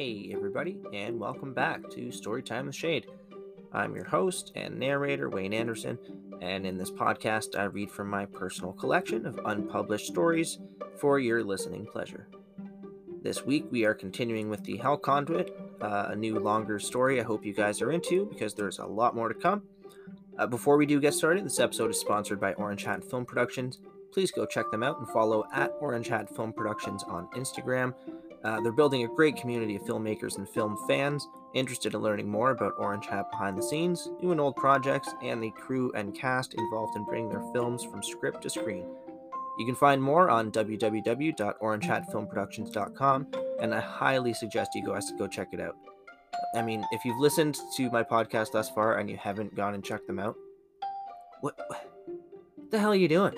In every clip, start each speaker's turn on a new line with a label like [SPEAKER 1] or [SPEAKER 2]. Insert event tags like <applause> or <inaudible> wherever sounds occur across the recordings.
[SPEAKER 1] Hey, everybody, and welcome back to Storytime with Shade. I'm your host and narrator, Wayne Anderson, and in this podcast, I read from my personal collection of unpublished stories for your listening pleasure. This week, we are continuing with the Hell Conduit, uh, a new longer story I hope you guys are into because there's a lot more to come. Uh, before we do get started, this episode is sponsored by Orange Hat Film Productions. Please go check them out and follow at Orange Hat Film Productions on Instagram. Uh, they're building a great community of filmmakers and film fans interested in learning more about Orange Hat behind the scenes, new and old projects, and the crew and cast involved in bringing their films from script to screen. You can find more on www.orangehatfilmproductions.com, and I highly suggest you guys go check it out. I mean, if you've listened to my podcast thus far and you haven't gone and checked them out, what, what the hell are you doing?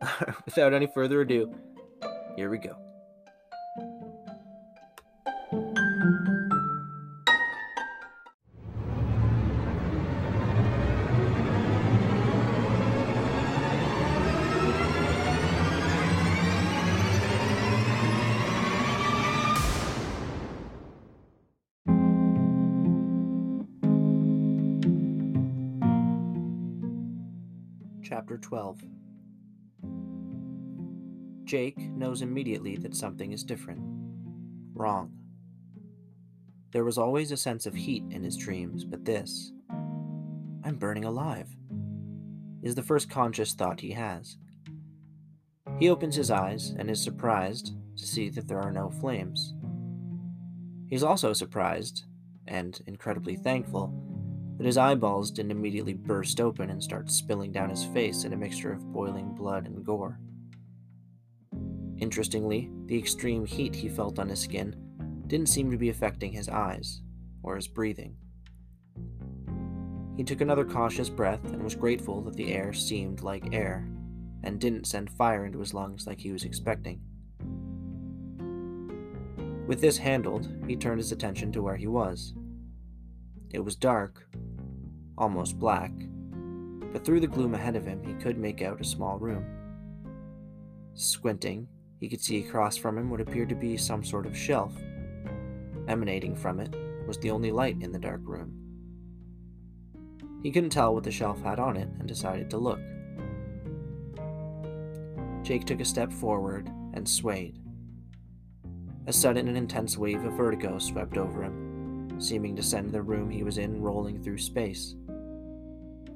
[SPEAKER 1] <laughs> Without any further ado, here we go. Chapter 12 Jake knows immediately that something is different. Wrong. There was always a sense of heat in his dreams, but this, I'm burning alive, is the first conscious thought he has. He opens his eyes and is surprised to see that there are no flames. He's also surprised, and incredibly thankful, that his eyeballs didn't immediately burst open and start spilling down his face in a mixture of boiling blood and gore. Interestingly, the extreme heat he felt on his skin didn't seem to be affecting his eyes or his breathing. He took another cautious breath and was grateful that the air seemed like air and didn't send fire into his lungs like he was expecting. With this handled, he turned his attention to where he was. It was dark, almost black, but through the gloom ahead of him he could make out a small room. Squinting, he could see across from him what appeared to be some sort of shelf. Emanating from it was the only light in the dark room. He couldn't tell what the shelf had on it and decided to look. Jake took a step forward and swayed. A sudden and intense wave of vertigo swept over him, seeming to send the room he was in rolling through space.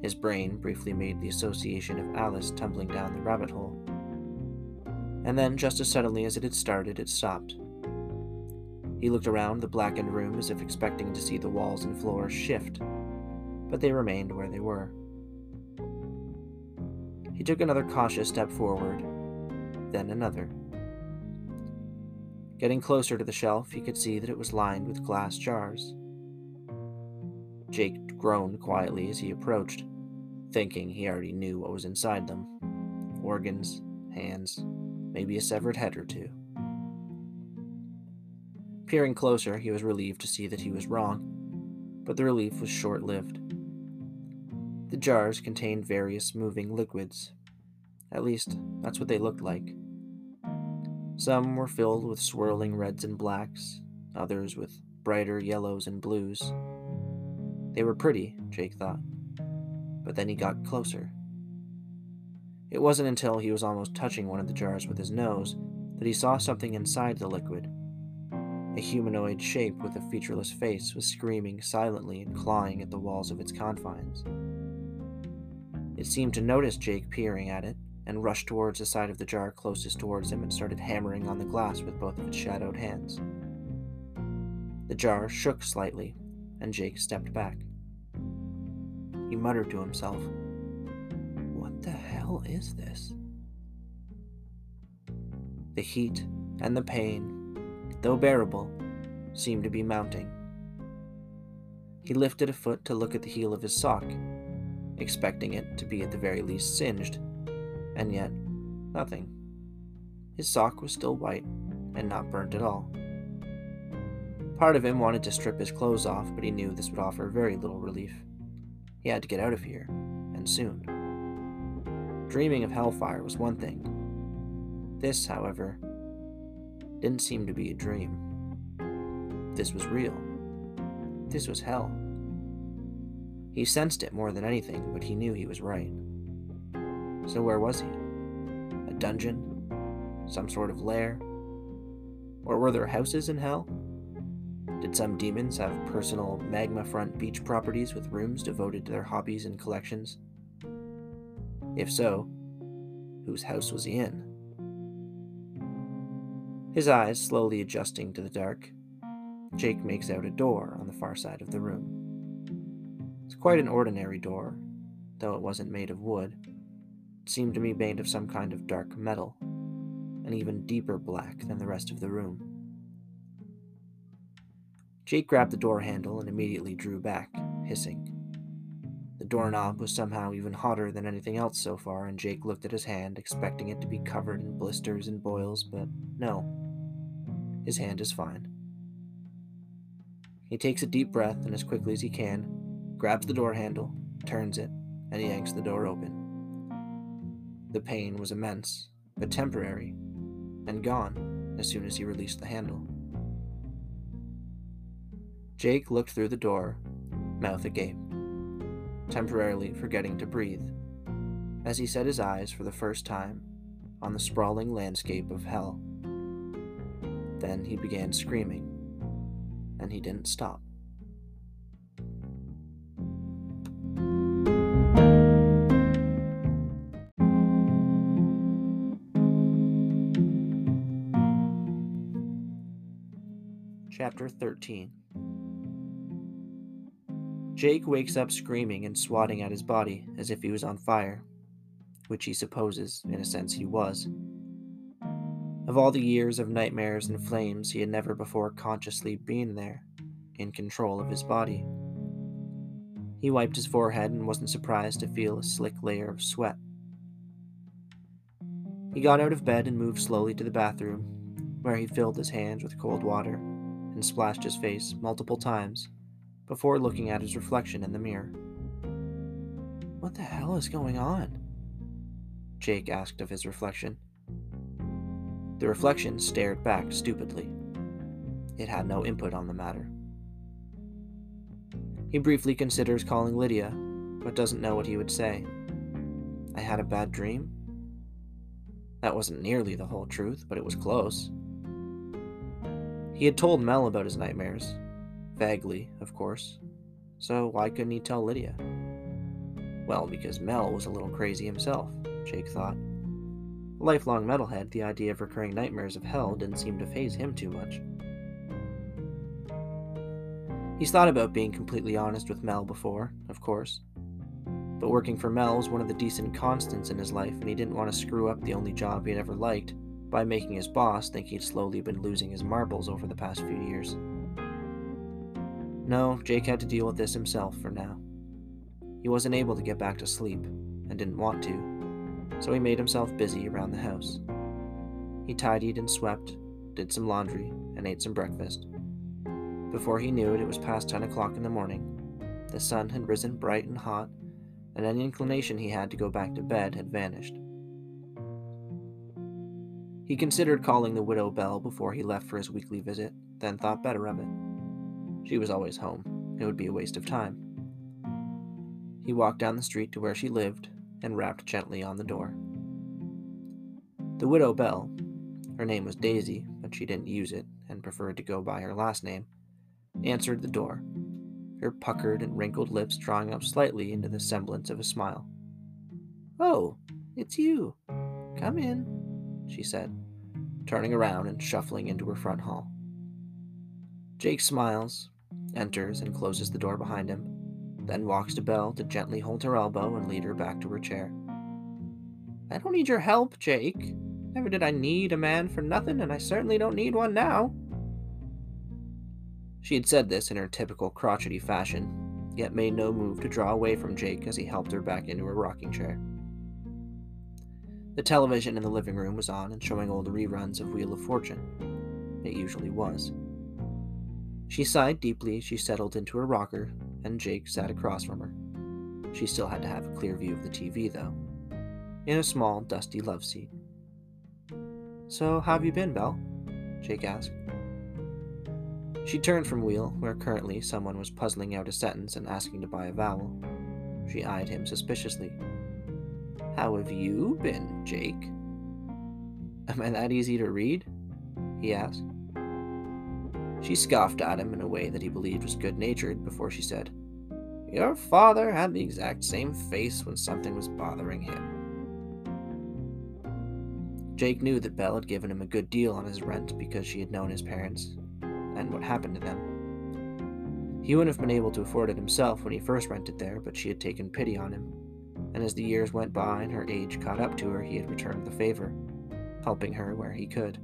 [SPEAKER 1] His brain briefly made the association of Alice tumbling down the rabbit hole. And then, just as suddenly as it had started, it stopped. He looked around the blackened room as if expecting to see the walls and floor shift, but they remained where they were. He took another cautious step forward, then another. Getting closer to the shelf, he could see that it was lined with glass jars. Jake groaned quietly as he approached, thinking he already knew what was inside them organs, hands, maybe a severed head or two. Peering closer, he was relieved to see that he was wrong, but the relief was short lived. The jars contained various moving liquids. At least, that's what they looked like. Some were filled with swirling reds and blacks, others with brighter yellows and blues. They were pretty, Jake thought. But then he got closer. It wasn't until he was almost touching one of the jars with his nose that he saw something inside the liquid. A humanoid shape with a featureless face was screaming silently and clawing at the walls of its confines. It seemed to notice Jake peering at it and rushed towards the side of the jar closest towards him and started hammering on the glass with both of its shadowed hands. The jar shook slightly, and Jake stepped back. He muttered to himself, What the hell is this? The heat and the pain, though bearable, seemed to be mounting. He lifted a foot to look at the heel of his sock, expecting it to be at the very least singed, and yet nothing. His sock was still white and not burnt at all. Part of him wanted to strip his clothes off, but he knew this would offer very little relief. He had to get out of here, and soon. Dreaming of hellfire was one thing. This, however, didn't seem to be a dream. this was real. This was hell. He sensed it more than anything, but he knew he was right. So where was he? A dungeon? Some sort of lair? Or were there houses in hell? Did some demons have personal magma front beach properties with rooms devoted to their hobbies and collections? If so, whose house was he in? His eyes slowly adjusting to the dark, Jake makes out a door on the far side of the room. It's quite an ordinary door, though it wasn't made of wood. It seemed to me made of some kind of dark metal, an even deeper black than the rest of the room. Jake grabbed the door handle and immediately drew back, hissing. The doorknob was somehow even hotter than anything else so far, and Jake looked at his hand, expecting it to be covered in blisters and boils, but no. His hand is fine. He takes a deep breath and, as quickly as he can, grabs the door handle, turns it, and yanks the door open. The pain was immense, but temporary, and gone as soon as he released the handle. Jake looked through the door, mouth agape, temporarily forgetting to breathe, as he set his eyes for the first time on the sprawling landscape of hell. Then he began screaming, and he didn't stop. Chapter 13 Jake wakes up screaming and swatting at his body as if he was on fire, which he supposes, in a sense, he was. Of all the years of nightmares and flames, he had never before consciously been there, in control of his body. He wiped his forehead and wasn't surprised to feel a slick layer of sweat. He got out of bed and moved slowly to the bathroom, where he filled his hands with cold water and splashed his face multiple times before looking at his reflection in the mirror. What the hell is going on? Jake asked of his reflection. The reflection stared back stupidly. It had no input on the matter. He briefly considers calling Lydia, but doesn't know what he would say. I had a bad dream? That wasn't nearly the whole truth, but it was close. He had told Mel about his nightmares, Vaguely, of course. So why couldn't he tell Lydia? Well, because Mel was a little crazy himself, Jake thought. lifelong metalhead, the idea of recurring nightmares of hell didn't seem to faze him too much. He's thought about being completely honest with Mel before, of course. But working for Mel was one of the decent constants in his life, and he didn't want to screw up the only job he'd ever liked by making his boss think he'd slowly been losing his marbles over the past few years. No, Jake had to deal with this himself for now. He wasn't able to get back to sleep, and didn't want to, so he made himself busy around the house. He tidied and swept, did some laundry, and ate some breakfast. Before he knew it, it was past 10 o'clock in the morning. The sun had risen bright and hot, and any inclination he had to go back to bed had vanished. He considered calling the widow Bell before he left for his weekly visit, then thought better of it. She was always home. It would be a waste of time. He walked down the street to where she lived and rapped gently on the door. The widow Bell, her name was Daisy, but she didn't use it and preferred to go by her last name, answered the door, her puckered and wrinkled lips drawing up slightly into the semblance of a smile. Oh, it's you. Come in, she said, turning around and shuffling into her front hall. Jake smiles, enters and closes the door behind him, then walks to Belle to gently hold her elbow and lead her back to her chair. I don't need your help, Jake. Never did I need a man for nothing, and I certainly don't need one now. She had said this in her typical crotchety fashion, yet made no move to draw away from Jake as he helped her back into her rocking chair. The television in the living room was on and showing old reruns of Wheel of Fortune. It usually was. She sighed deeply as she settled into her rocker, and Jake sat across from her. She still had to have a clear view of the TV, though, in a small, dusty love seat. So, how have you been, Belle? Jake asked. She turned from Wheel, where currently someone was puzzling out a sentence and asking to buy a vowel. She eyed him suspiciously. How have you been, Jake? Am I that easy to read? he asked. She scoffed at him in a way that he believed was good natured before she said, Your father had the exact same face when something was bothering him. Jake knew that Belle had given him a good deal on his rent because she had known his parents and what happened to them. He wouldn't have been able to afford it himself when he first rented there, but she had taken pity on him, and as the years went by and her age caught up to her, he had returned the favor, helping her where he could.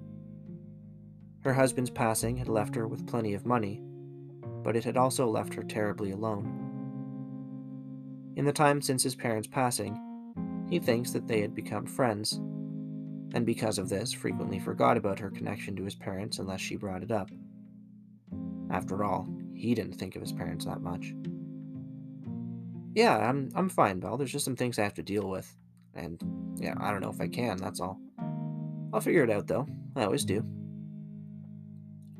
[SPEAKER 1] Her husband's passing had left her with plenty of money, but it had also left her terribly alone. In the time since his parents' passing, he thinks that they had become friends and because of this, frequently forgot about her connection to his parents unless she brought it up. After all, he didn't think of his parents that much. Yeah, I'm I'm fine, Belle. There's just some things I have to deal with. And yeah, I don't know if I can, that's all. I'll figure it out though. I always do.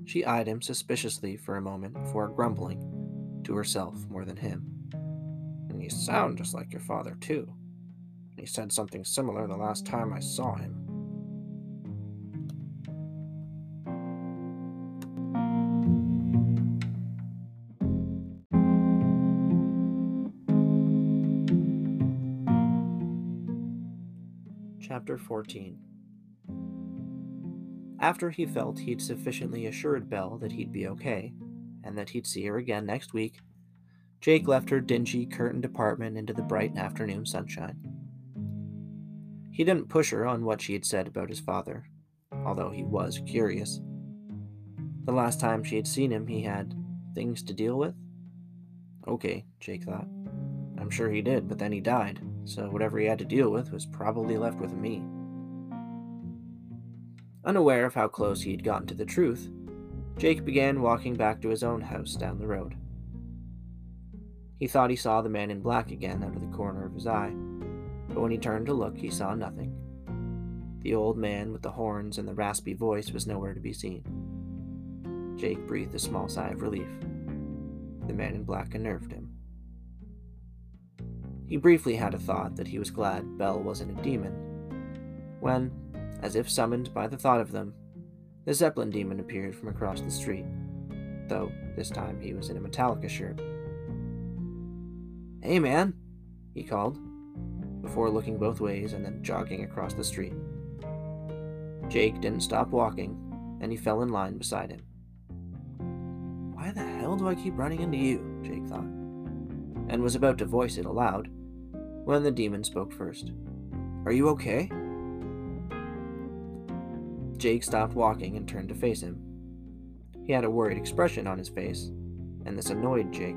[SPEAKER 1] She eyed him suspiciously for a moment before grumbling to herself more than him. And you sound just like your father, too. He said something similar the last time I saw him. Chapter 14 After he felt he'd sufficiently assured Belle that he'd be okay, and that he'd see her again next week, Jake left her dingy, curtained apartment into the bright afternoon sunshine. He didn't push her on what she had said about his father, although he was curious. The last time she had seen him, he had things to deal with? Okay, Jake thought. I'm sure he did, but then he died so whatever he had to deal with was probably left with me. Unaware of how close he had gotten to the truth, Jake began walking back to his own house down the road. He thought he saw the man in black again out of the corner of his eye, but when he turned to look, he saw nothing. The old man with the horns and the raspy voice was nowhere to be seen. Jake breathed a small sigh of relief. The man in black unnerved him. He briefly had a thought that he was glad Bell wasn't a demon. When, as if summoned by the thought of them, the Zeppelin demon appeared from across the street, though this time he was in a Metallica shirt. Hey man, he called, before looking both ways and then jogging across the street. Jake didn't stop walking, and he fell in line beside him. Why the hell do I keep running into you? Jake thought, and was about to voice it aloud when the demon spoke first. Are you okay? Jake stopped walking and turned to face him. He had a worried expression on his face, and this annoyed Jake.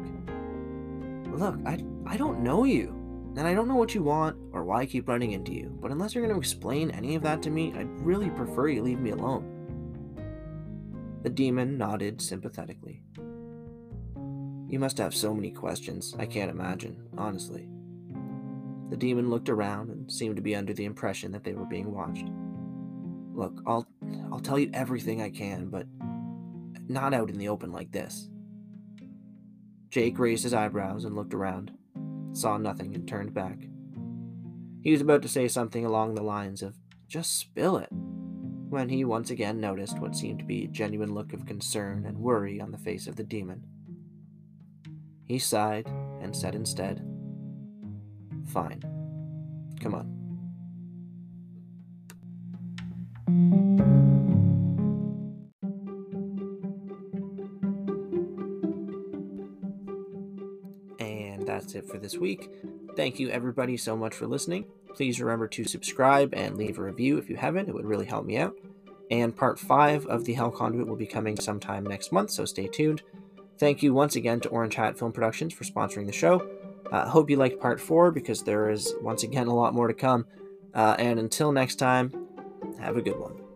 [SPEAKER 1] Look, I, I don't know you, and I don't know what you want or why I keep running into you, but unless you're going to explain any of that to me, I'd really prefer you leave me alone. The demon nodded sympathetically. You must have so many questions, I can't imagine, honestly. The demon looked around and seemed to be under the impression that they were being watched. Look, I'll I'll tell you everything I can, but not out in the open like this. Jake raised his eyebrows and looked around, saw nothing, and turned back. He was about to say something along the lines of, just spill it, when he once again noticed what seemed to be a genuine look of concern and worry on the face of the demon. He sighed and said instead, Fine. Come on. That's it for this week. Thank you, everybody, so much for listening. Please remember to subscribe and leave a review if you haven't, it would really help me out. And part 5 of The Hell Conduit will be coming sometime next month, so stay tuned. Thank you once again to Orange Hat Film Productions for sponsoring the show. I uh, hope you liked part four because there is once again a lot more to come. Uh, and until next time, have a good one.